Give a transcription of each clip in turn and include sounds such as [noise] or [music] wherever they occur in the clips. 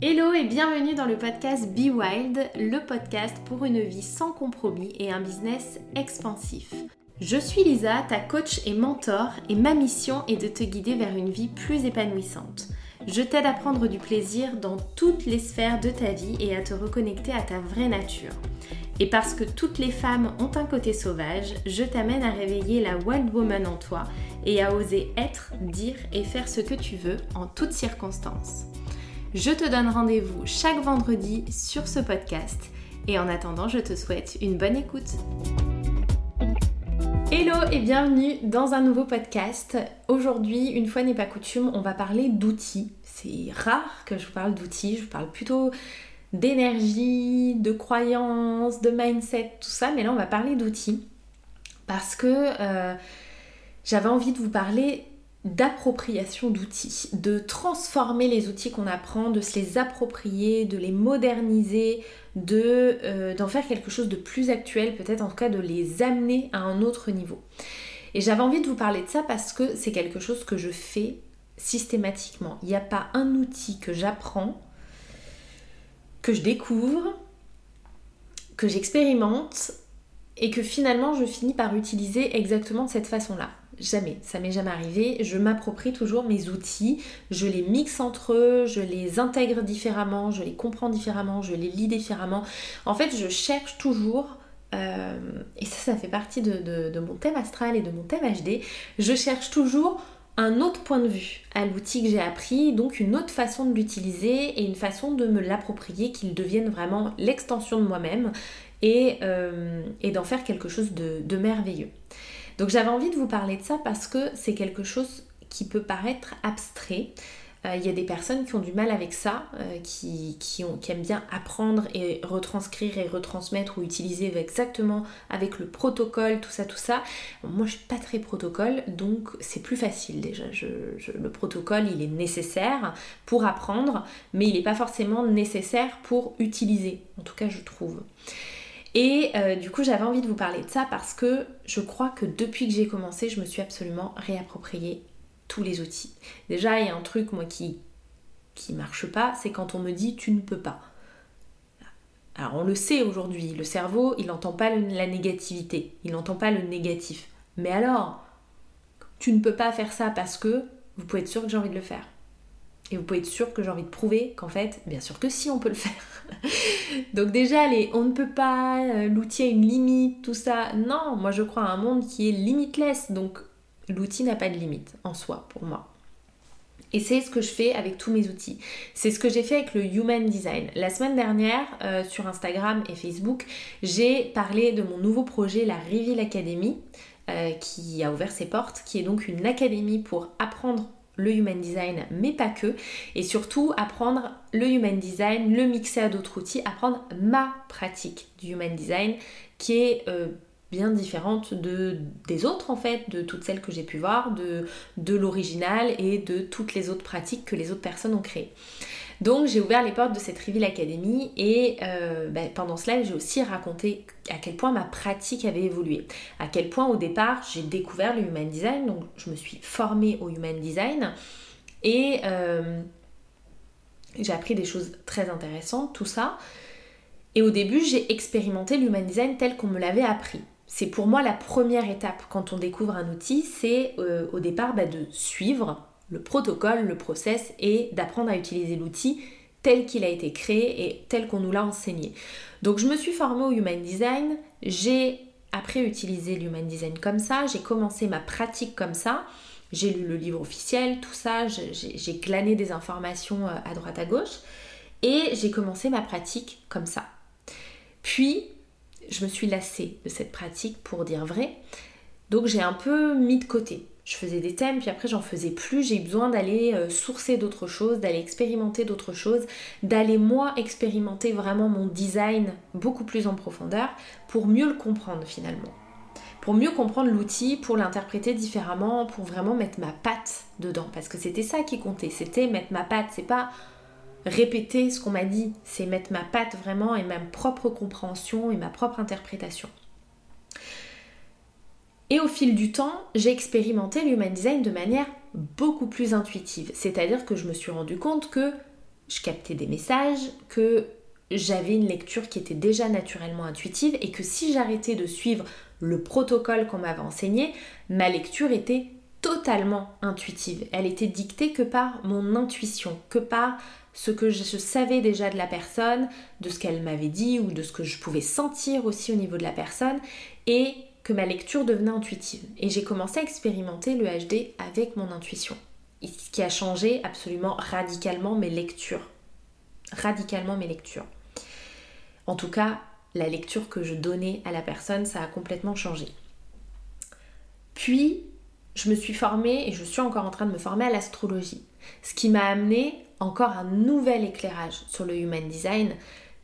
Hello et bienvenue dans le podcast Be Wild, le podcast pour une vie sans compromis et un business expansif. Je suis Lisa, ta coach et mentor, et ma mission est de te guider vers une vie plus épanouissante. Je t'aide à prendre du plaisir dans toutes les sphères de ta vie et à te reconnecter à ta vraie nature. Et parce que toutes les femmes ont un côté sauvage, je t'amène à réveiller la wild woman en toi et à oser être, dire et faire ce que tu veux en toutes circonstances. Je te donne rendez-vous chaque vendredi sur ce podcast et en attendant, je te souhaite une bonne écoute. Hello et bienvenue dans un nouveau podcast. Aujourd'hui, une fois n'est pas coutume, on va parler d'outils. C'est rare que je vous parle d'outils, je vous parle plutôt d'énergie, de croyances, de mindset, tout ça, mais là on va parler d'outils parce que euh, j'avais envie de vous parler d'appropriation d'outils, de transformer les outils qu'on apprend, de se les approprier, de les moderniser, de euh, d'en faire quelque chose de plus actuel, peut-être en tout cas de les amener à un autre niveau. Et j'avais envie de vous parler de ça parce que c'est quelque chose que je fais systématiquement. Il n'y a pas un outil que j'apprends, que je découvre, que j'expérimente et que finalement je finis par utiliser exactement de cette façon-là. Jamais, ça m'est jamais arrivé. Je m'approprie toujours mes outils, je les mixe entre eux, je les intègre différemment, je les comprends différemment, je les lis différemment. En fait, je cherche toujours, euh, et ça, ça fait partie de, mon thème astral et de mon thème HD, je cherche toujours un autre point de vue à l'outil que j'ai appris, donc une autre façon de l'utiliser et une façon de me l'approprier, qu'il devienne vraiment l'extension de moi-même et, euh, d'en faire quelque chose de merveilleux. Donc j'avais envie de vous parler de ça parce que c'est quelque chose qui peut paraître abstrait. Euh, il y a des personnes qui ont du mal avec ça, euh, qui, aiment bien apprendre et retranscrire et retransmettre ou utiliser exactement avec le protocole, tout ça, tout ça. moi, je suis pas très protocole, donc c'est plus facile déjà. le protocole, il est nécessaire pour apprendre, mais il n'est pas forcément nécessaire pour utiliser. En tout cas, je trouve. Et euh, du coup, j'avais envie de vous parler de ça parce que je crois que depuis que j'ai commencé, je me suis absolument réapproprié tous les outils. Déjà, il y a un truc, moi, qui, qui marche pas, c'est quand on me dit tu ne peux pas. Alors, on le sait aujourd'hui, le cerveau, il n'entend pas la négativité, il n'entend pas le négatif. Mais alors, tu ne peux pas faire ça parce que vous pouvez être sûr que j'ai envie de le faire. Et vous pouvez être sûr que j'ai envie de prouver qu'en fait, bien sûr que si, on peut le faire. [laughs] Donc déjà, les on ne peut pas, euh, l'outil a une limite, tout ça. Non, moi je crois à un monde qui est limitless. Donc l'outil n'a pas de limite en soi pour moi. Et c'est ce que je fais avec tous mes outils. C'est ce que j'ai fait avec le Human Design. La semaine dernière, euh, sur Instagram et Facebook, j'ai parlé de mon nouveau projet, la Reveal Academy, euh, qui a ouvert ses portes, qui est donc une académie pour apprendre le human design, mais pas que. Et surtout, apprendre le human design, le mixer à d'autres outils, apprendre ma pratique du human design qui est euh, bien différente de, des autres en fait, de toutes celles que j'ai pu voir, de l'original et de toutes les autres pratiques que les autres personnes ont créées. Donc j'ai ouvert les portes de cette Reveal Academy et euh, ben, pendant cela j'ai aussi raconté à quel point ma pratique avait évolué. À quel point au départ j'ai découvert le Human Design, donc je me suis formée au Human Design et euh, j'ai appris des choses très intéressantes, tout ça. Et au début j'ai expérimenté l'Human Design tel qu'on me l'avait appris c'est pour moi la première étape quand on découvre un outil, c'est euh, au départ ben, de suivre le protocole, le process et d'apprendre à utiliser l'outil tel qu'il a été créé et tel qu'on nous l'a enseigné. Donc je me suis formée au Human Design, j'ai après utilisé l'Human Design comme ça, j'ai commencé ma pratique comme ça, j'ai lu le livre officiel, tout ça, j'ai glané des informations euh, à droite à gauche. Et j'ai commencé ma pratique comme ça. Puis je me suis lassée de cette pratique pour dire vrai, donc j'ai un peu mis de côté je faisais des thèmes, puis après j'en faisais plus, j'ai besoin d'aller euh, sourcer d'autres choses, d'aller expérimenter d'autres choses, d'aller moi expérimenter vraiment mon design beaucoup plus en profondeur pour mieux le comprendre finalement. Pour mieux comprendre l'outil, pour l'interpréter différemment, pour vraiment mettre ma patte dedans. Parce que c'était ça qui comptait, c'était mettre ma patte, c'est pas répéter ce qu'on m'a dit, c'est mettre ma patte vraiment et ma propre compréhension et ma propre interprétation. Et au fil du temps, j'ai expérimenté l'human design de manière beaucoup plus intuitive. C'est-à-dire que je me suis rendu compte que je captais des messages, que j'avais une lecture qui était déjà naturellement intuitive et que si j'arrêtais de suivre le protocole qu'on m'avait enseigné, ma lecture était totalement intuitive. Elle était dictée que par mon intuition, que par ce que je savais déjà de la personne, de ce qu'elle m'avait dit ou de ce que je pouvais sentir aussi au niveau de la personne et que ma lecture devenait intuitive. Et j'ai commencé à expérimenter le HD avec mon intuition. Ce qui a changé absolument radicalement mes lectures. Radicalement mes lectures. En tout cas, la lecture que je donnais à la personne, ça a complètement changé. Puis, je me suis formée et je suis encore en train de me former à l'astrologie. Ce qui m'a amené encore un nouvel éclairage sur le human design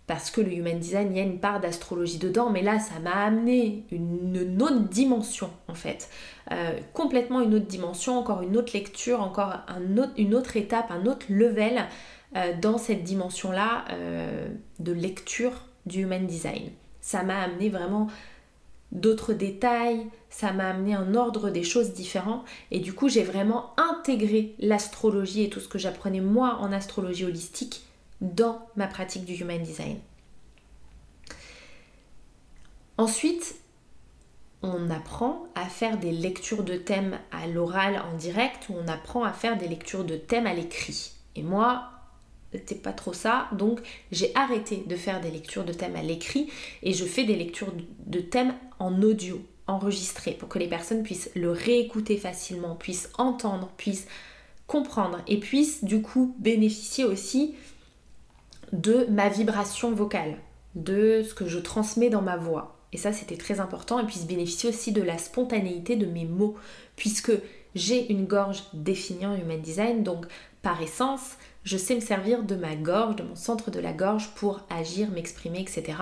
parce que le human design, il y a une part d'astrologie dedans, mais là, ça m'a amené une, autre dimension, en fait. Euh, complètement une autre dimension, encore une autre lecture, encore une autre étape, un autre level euh, dans cette dimension-là euh, de lecture du human design. Ça m'a amené vraiment d'autres détails, ça m'a amené un ordre des choses différents et du coup j'ai vraiment intégré l'astrologie et tout ce que j'apprenais moi en astrologie holistique dans ma pratique du human design. Ensuite, on apprend à faire des lectures de thèmes à l'oral en direct ou on apprend à faire des lectures de thèmes à l'écrit. Et moi, c'était pas trop ça. Donc j'ai arrêté de faire des lectures de thèmes à l'écrit et je fais des lectures de thèmes en audio, enregistrés, pour que les personnes puissent le réécouter facilement, puissent entendre, puissent comprendre et puissent du coup bénéficier aussi de ma vibration vocale, de ce que je transmets dans ma voix. Et ça, c'était très important. Et puissent bénéficier aussi de la spontanéité de mes mots, puisque j'ai une gorge définie en Human Design. Donc, par essence, je sais me servir de ma gorge, de mon centre de la gorge pour agir, m'exprimer, etc.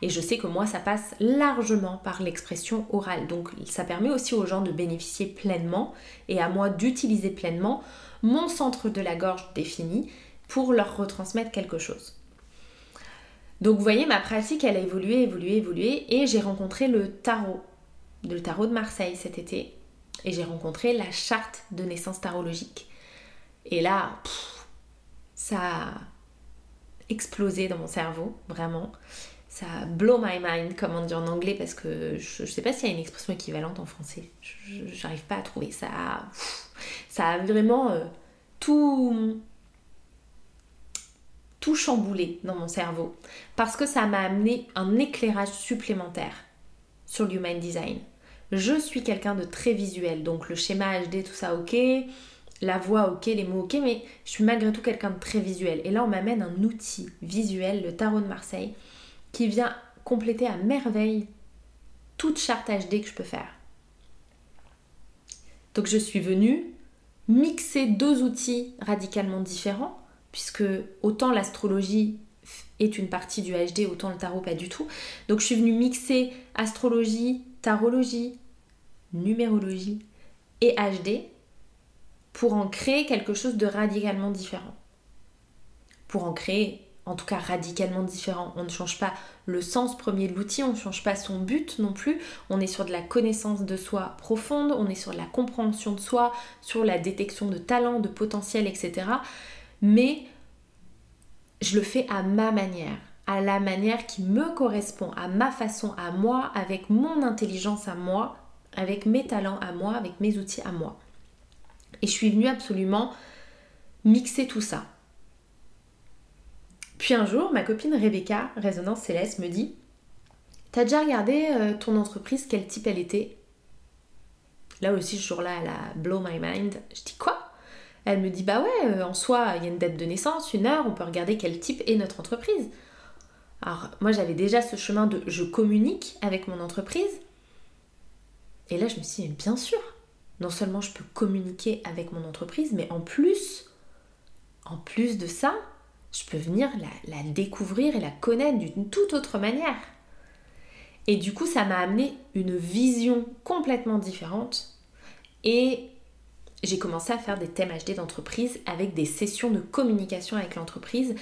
Et je sais que moi, ça passe largement par l'expression orale. Donc ça permet aussi aux gens de bénéficier pleinement et à moi d'utiliser pleinement mon centre de la gorge défini pour leur retransmettre quelque chose. Donc vous voyez, ma pratique, elle a évolué, évolué, évolué et j'ai rencontré le tarot, le tarot de Marseille cet été. Et j'ai rencontré la charte de naissance tarologique. Et là, ça a explosé dans mon cerveau, vraiment. Ça a blow my mind, comme on dit en anglais, parce que je, ne sais pas s'il y a une expression équivalente en français. Je n'arrive pas à trouver. Ça a, ça a vraiment euh, tout, tout chamboulé dans mon cerveau. Parce que ça m'a amené un éclairage supplémentaire sur l'human design. Je suis quelqu'un de très visuel, donc le schéma HD, tout ça, ok la voix ok, les mots ok, mais je suis malgré tout quelqu'un de très visuel. Et là, on m'amène un outil visuel, le tarot de Marseille, qui vient compléter à merveille toute charte HD que je peux faire. Donc je suis venue mixer deux outils radicalement différents, puisque autant l'astrologie est une partie du HD, autant le tarot pas du tout. Donc je suis venue mixer astrologie, tarologie, numérologie et HD pour en créer quelque chose de radicalement différent. Pour en créer, en tout cas radicalement différent. On ne change pas le sens premier de l'outil, on ne change pas son but non plus. On est sur de la connaissance de soi profonde, on est sur de la compréhension de soi, sur la détection de talents, de potentiel, etc. Mais je le fais à ma manière, à la manière qui me correspond, à ma façon, à moi, avec mon intelligence à moi, avec mes talents à moi, avec mes outils à moi. Et je suis venue absolument mixer tout ça. Puis un jour, ma copine Rebecca, Résonance Céleste, me dit T'as déjà regardé euh, ton entreprise, quel type elle était? Là aussi, ce jour-là, elle a blow my mind. Je dis Quoi? Elle me dit Bah ouais, euh, en soi, il y a une date de naissance, une heure, on peut regarder quel type est notre entreprise. Alors, moi, j'avais déjà ce chemin de je communique avec mon entreprise. Et là, je me suis dit Bien sûr non seulement je peux communiquer avec mon entreprise, mais en plus, en plus de ça, je peux venir la, découvrir et la connaître d'une toute autre manière. Et du coup, ça m'a amené une vision complètement différente. Et j'ai commencé à faire des thèmes HD d'entreprise avec des sessions de communication avec l'entreprise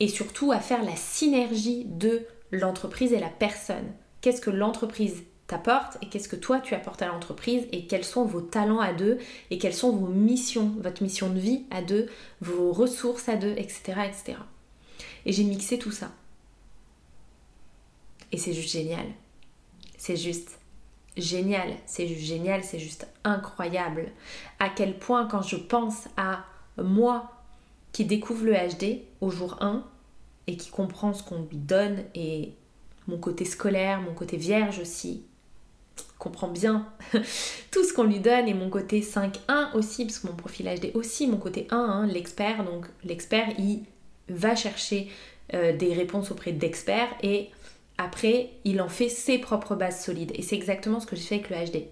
et surtout à faire la synergie de l'entreprise et la personne. Qu'est-ce que l'entreprise t'apporte et qu'est-ce que toi tu apportes à l'entreprise et quels sont vos talents à deux et quelles sont vos missions, votre mission de vie à deux, vos ressources à deux, etc. etc. Et j'ai mixé tout ça. Et c'est juste génial. C'est juste génial. C'est juste génial. C'est juste incroyable. À quel point quand je pense à moi qui découvre le HD au jour 1 et qui comprend ce qu'on lui donne et mon côté scolaire, mon côté vierge aussi, comprend bien [laughs] tout ce qu'on lui donne et mon côté 5-1 aussi, parce que mon profil HD aussi, mon côté 1, hein, l'expert, donc l'expert il va chercher euh, des réponses auprès d'experts et après il en fait ses propres bases solides. Et c'est exactement ce que j'ai fait avec le HD.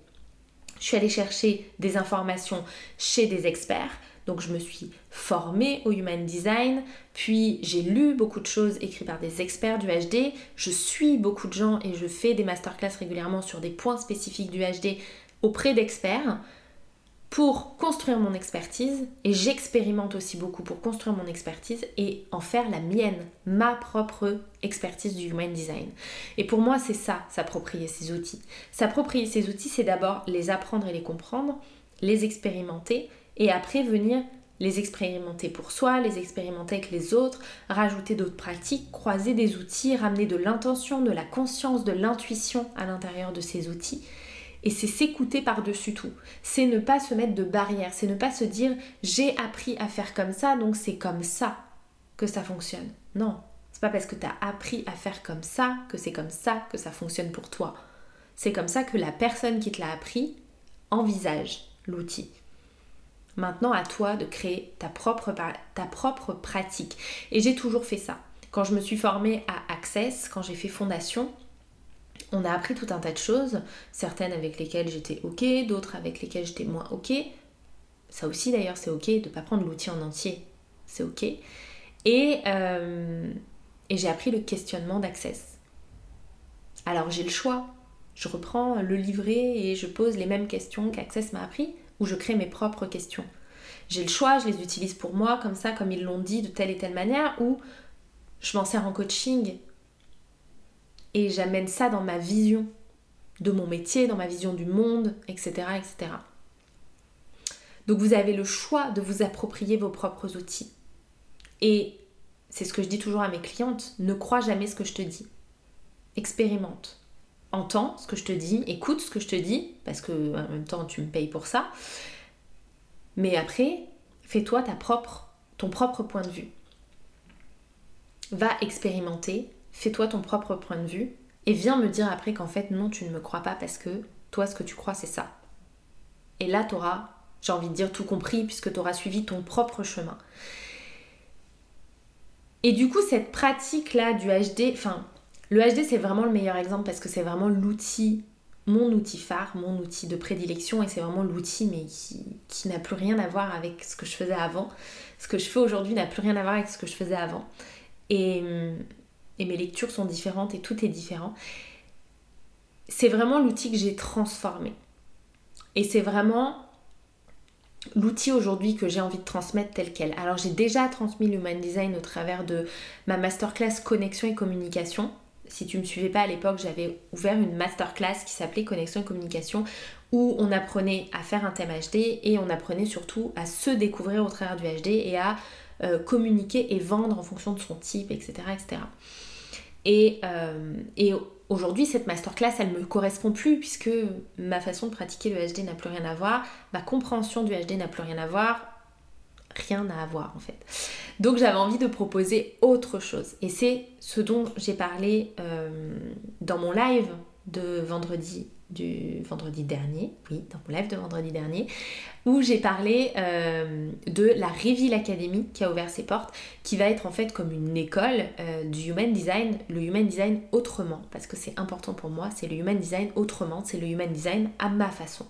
Je suis allée chercher des informations chez des experts, donc je me suis formée au Human Design, puis j'ai lu beaucoup de choses écrites par des experts du HD, je suis beaucoup de gens et je fais des masterclass régulièrement sur des points spécifiques du HD auprès d'experts pour construire mon expertise et j'expérimente aussi beaucoup pour construire mon expertise et en faire la mienne, ma propre expertise du Human Design. Et pour moi, c'est ça, s'approprier ces outils. S'approprier ces outils, c'est d'abord les apprendre et les comprendre, les expérimenter et après venir les expérimenter pour soi, les expérimenter avec les autres, rajouter d'autres pratiques, croiser des outils, ramener de l'intention, de la conscience, de l'intuition à l'intérieur de ces outils. Et c'est s'écouter par-dessus tout. C'est ne pas se mettre de barrières, c'est ne pas se dire j'ai appris à faire comme ça, donc c'est comme ça que ça fonctionne. Non, c'est pas parce que tu as appris à faire comme ça que c'est comme ça que ça fonctionne pour toi. C'est comme ça que la personne qui te l'a appris envisage l'outil. Maintenant, à toi de créer ta propre, ta propre pratique. Et j'ai toujours fait ça. Quand je me suis formée à Access, quand j'ai fait fondation, on a appris tout un tas de choses, certaines avec lesquelles j'étais ok, d'autres avec lesquelles j'étais moins ok. Ça aussi d'ailleurs, c'est ok de ne pas prendre l'outil en entier. C'est ok. Et, euh, et j'ai appris le questionnement d'Access. Alors j'ai le choix. Je reprends le livret et je pose les mêmes questions qu'Access m'a appris où je crée mes propres questions. J'ai le choix, je les utilise pour moi, comme ça, comme ils l'ont dit, de telle et telle manière, ou je m'en sers en coaching et j'amène ça dans ma vision de mon métier, dans ma vision du monde, etc. etc. Donc vous avez le choix de vous approprier vos propres outils. Et c'est ce que je dis toujours à mes clientes, ne crois jamais ce que je te dis. Expérimente entends ce que je te dis, écoute ce que je te dis, parce que en même temps tu me payes pour ça. Mais après, fais-toi ta propre, ton propre point de vue. Va expérimenter, fais-toi ton propre point de vue et viens me dire après qu'en fait non, tu ne me crois pas parce que toi ce que tu crois c'est ça. Et là tu auras, j'ai envie de dire tout compris puisque tu auras suivi ton propre chemin. Et du coup cette pratique là du HD, enfin le HD, c'est vraiment le meilleur exemple parce que c'est vraiment l'outil, mon outil phare, mon outil de prédilection et c'est vraiment l'outil mais qui, n'a plus rien à voir avec ce que je faisais avant. Ce que je fais aujourd'hui n'a plus rien à voir avec ce que je faisais avant. Et, et mes lectures sont différentes et tout est différent. C'est vraiment l'outil que j'ai transformé. Et c'est vraiment l'outil aujourd'hui que j'ai envie de transmettre tel quel. Alors j'ai déjà transmis l'Human Design au travers de ma masterclass connexion et communication si tu ne me suivais pas à l'époque, j'avais ouvert une masterclass qui s'appelait Connexion et Communication où on apprenait à faire un thème HD et on apprenait surtout à se découvrir au travers du HD et à euh, communiquer et vendre en fonction de son type, etc. etc. Et, euh, et aujourd'hui, cette masterclass, elle ne me correspond plus puisque ma façon de pratiquer le HD n'a plus rien à voir, ma compréhension du HD n'a plus rien à voir, rien à voir en fait. Donc j'avais envie de proposer autre chose. Et c'est ce dont j'ai parlé euh, dans mon live de vendredi du vendredi dernier, oui, dans mon live de vendredi dernier, où j'ai parlé euh, de la Reveal Academy qui a ouvert ses portes, qui va être en fait comme une école euh, du Human Design, le Human Design autrement, parce que c'est important pour moi, c'est le Human Design autrement, c'est le Human Design à ma façon.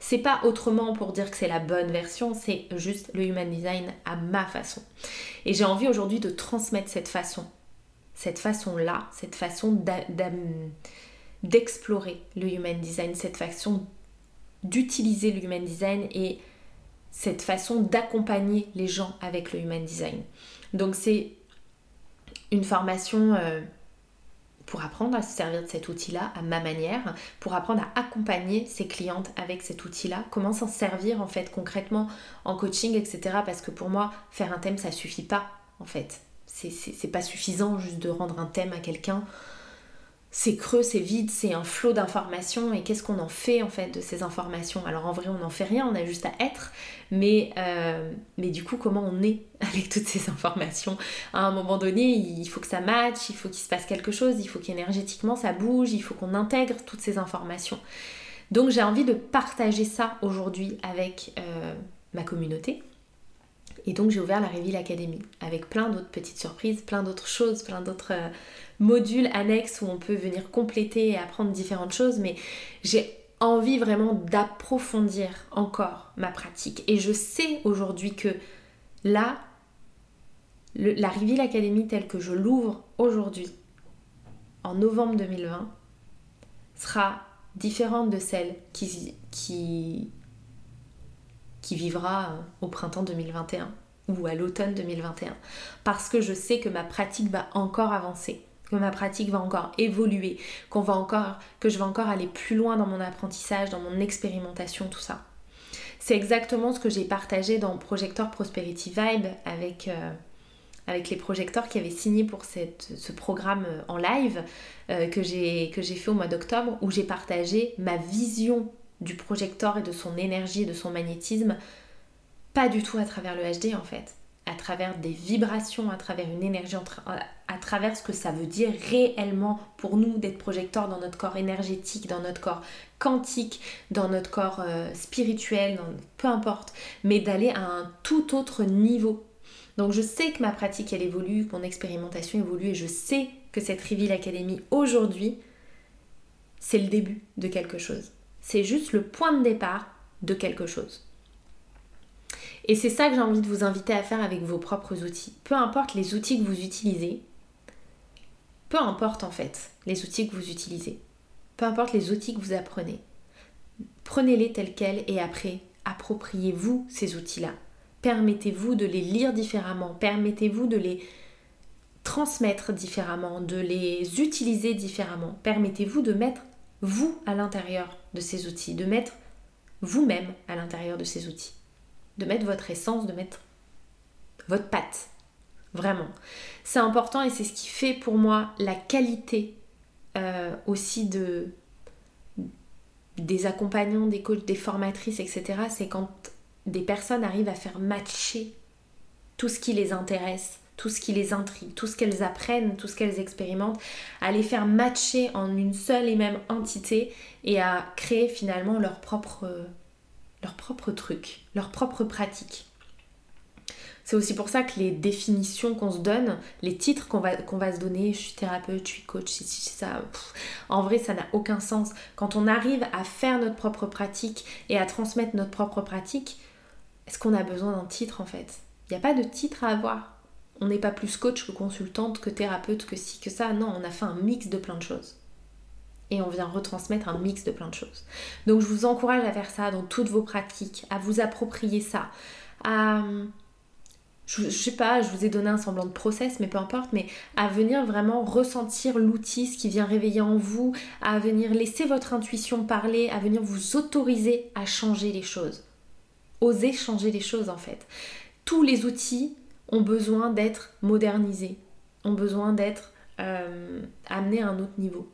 C'est pas autrement pour dire que c'est la bonne version, c'est juste le human design à ma façon. Et j'ai envie aujourd'hui de transmettre cette façon, cette façon-là, cette façon d'explorer le human design, cette façon d'utiliser le human design et cette façon d'accompagner les gens avec le human design. Donc c'est une formation euh, pour apprendre à se servir de cet outil-là à ma manière, pour apprendre à accompagner ses clientes avec cet outil-là, comment s'en servir en fait concrètement en coaching, etc. Parce que pour moi, faire un thème, ça suffit pas en fait. C'est pas suffisant juste de rendre un thème à quelqu'un c'est creux, c'est vide, c'est un flot d'informations et qu'est-ce qu'on en fait en fait de ces informations? Alors en vrai on n'en fait rien, on a juste à être, mais, euh, du coup comment on est [laughs] avec toutes ces informations? À un moment donné il faut que ça matche, il faut qu'il se passe quelque chose, il faut qu'énergétiquement ça bouge, il faut qu'on intègre toutes ces informations. Donc j'ai envie de partager ça aujourd'hui avec euh, ma communauté. Et donc j'ai ouvert la Reveal Academy avec plein d'autres petites surprises, plein d'autres choses, plein d'autres euh, modules annexes où on peut venir compléter et apprendre différentes choses. Mais j'ai envie vraiment d'approfondir encore ma pratique. Et je sais aujourd'hui que là, la Reveal Academy telle que je l'ouvre aujourd'hui, en novembre 2020, sera différente de celle qui, qui qui vivra euh, au printemps 2021 ou à l'automne 2021. Parce que je sais que ma pratique va encore avancer, que ma pratique va encore évoluer, qu'on va encore, que je vais encore aller plus loin dans mon apprentissage, dans mon expérimentation, tout ça. C'est exactement ce que j'ai partagé dans Projector Prosperity Vibe avec, euh, avec les projecteurs qui avaient signé pour ce programme euh, en live que j'ai fait au mois d'octobre où j'ai partagé ma vision du projecteur et de son énergie et de son magnétisme, pas du tout à travers le HD en fait, à travers des vibrations, à travers une énergie, à travers ce que ça veut dire réellement pour nous d'être projecteur dans notre corps énergétique, dans notre corps quantique, dans notre corps euh, spirituel, peu importe, mais d'aller à un tout autre niveau. Donc je sais que ma pratique elle évolue, que mon expérimentation évolue et je sais que cette Reveal Academy aujourd'hui, c'est le début de quelque chose. C'est juste le point de départ de quelque chose. Et c'est ça que j'ai envie de vous inviter à faire avec vos propres outils. Peu importe les outils que vous utilisez, peu importe en fait les outils que vous utilisez, peu importe les outils que vous apprenez, prenez-les tels quels et après, appropriez-vous ces outils-là. Permettez-vous de les lire différemment, permettez-vous de les transmettre différemment, de les utiliser différemment. Permettez-vous de mettre vous à l'intérieur de ces outils, de mettre vous-même à l'intérieur de ces outils, de mettre votre essence, de mettre votre patte. Vraiment. C'est important et c'est ce qui fait pour moi la qualité euh, aussi de des accompagnants, des coachs, des formatrices, etc. C'est quand des personnes arrivent à faire matcher tout ce qui les intéresse tout ce qui les intrigue, tout ce qu'elles apprennent, tout ce qu'elles expérimentent, à les faire matcher en une seule et même entité et à créer finalement leur propre, propre truc, leur propre pratique. C'est aussi pour ça que les définitions qu'on se donne, les titres qu'on va, qu'on va se donner, je suis thérapeute, je suis coach, ça, en vrai ça n'a aucun sens. Quand on arrive à faire notre propre pratique et à transmettre notre propre pratique, est-ce qu'on a besoin d'un titre en fait? Il n'y a pas de titre à avoir on n'est pas plus coach que consultante, que thérapeute, que ci, que ça. Non, on a fait un mix de plein de choses. Et on vient retransmettre un mix de plein de choses. Donc je vous encourage à faire ça dans toutes vos pratiques, à vous approprier ça. Je, je sais pas, je vous ai donné un semblant de process, mais peu importe, mais à venir vraiment ressentir l'outil, ce qui vient réveiller en vous, à venir laisser votre intuition parler, à venir vous autoriser à changer les choses. Oser changer les choses en fait. Tous les outils ont besoin d'être modernisés, ont besoin d'être euh, amenés à un autre niveau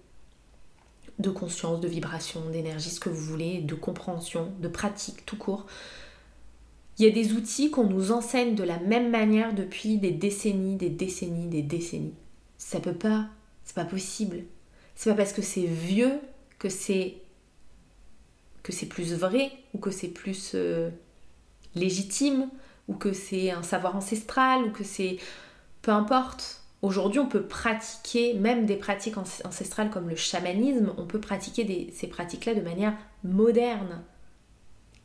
de conscience, de vibration, d'énergie, ce que vous voulez, de compréhension, de pratique tout court. Il y a des outils qu'on nous enseigne de la même manière depuis des décennies, des décennies, des décennies. Ça peut pas, c'est pas possible. C'est pas parce que c'est vieux que c'est que c'est plus vrai ou que c'est plus euh, légitime ou que c'est un savoir ancestral, ou que c'est... Peu importe. Aujourd'hui, on peut pratiquer même des pratiques ancestrales comme le chamanisme, on peut pratiquer ces pratiques-là de manière moderne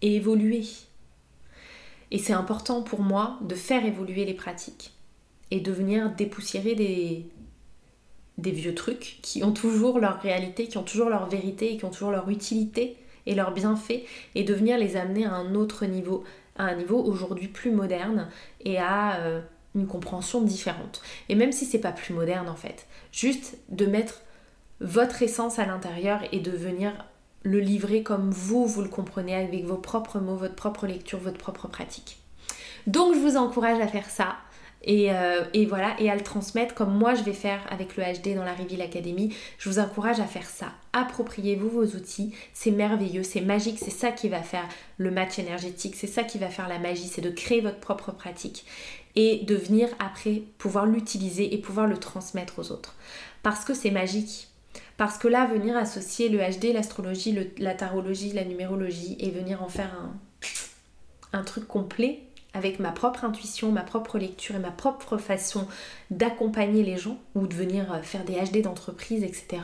et évoluer. Et c'est important pour moi de faire évoluer les pratiques et de venir dépoussiérer des, vieux trucs qui ont toujours leur réalité, qui ont toujours leur vérité qui ont toujours leur utilité et leur bienfait et de venir les amener à un autre niveau à un niveau aujourd'hui plus moderne et à euh, une compréhension différente. Et même si c'est pas plus moderne en fait, juste de mettre votre essence à l'intérieur et de venir le livrer comme vous, vous le comprenez avec vos propres mots, votre propre lecture, votre propre pratique. Donc je vous encourage à faire ça. Euh, et, voilà, et à le transmettre comme moi je vais faire avec le HD dans la Reveal Academy. Je vous encourage à faire ça. Appropriez-vous vos outils, c'est merveilleux, c'est magique, c'est ça qui va faire le match énergétique, c'est ça qui va faire la magie, c'est de créer votre propre pratique et de venir après pouvoir l'utiliser et pouvoir le transmettre aux autres. Parce que c'est magique. Parce que là, venir associer le HD, l'astrologie, la tarologie, la numérologie et venir en faire un, un truc complet, avec ma propre intuition, ma propre lecture et ma propre façon d'accompagner les gens ou de venir euh, faire des HD d'entreprise, etc.,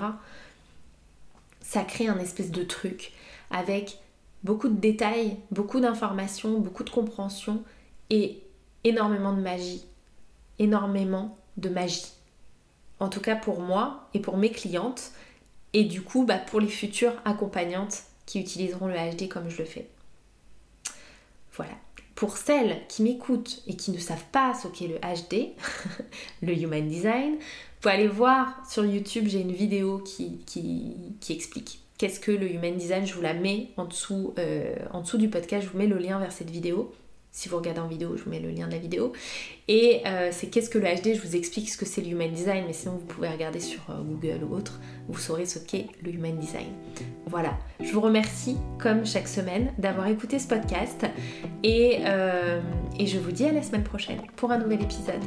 ça crée un espèce de truc avec beaucoup de détails, beaucoup d'informations, beaucoup de compréhension et énormément de magie. Énormément de magie. En tout cas pour moi et pour mes clientes et du coup bah, pour les futures accompagnantes qui utiliseront le HD comme je le fais. Voilà pour celles qui m'écoutent et qui ne savent pas ce qu'est le HD, [laughs] le Human Design, vous pouvez aller voir sur YouTube, j'ai une vidéo qui, explique qu'est-ce que le Human Design. Je vous la mets en dessous, euh, en dessous du podcast, je vous mets le lien vers cette vidéo. Si vous regardez en vidéo, je vous mets le lien de la vidéo. Et euh, c'est qu'est-ce que le HD, je vous explique ce que c'est le Human Design, mais sinon vous pouvez regarder sur euh, Google ou autre, vous saurez ce qu'est le Human Design. Voilà, je vous remercie comme chaque semaine d'avoir écouté ce podcast et, euh, et je vous dis à la semaine prochaine pour un nouvel épisode.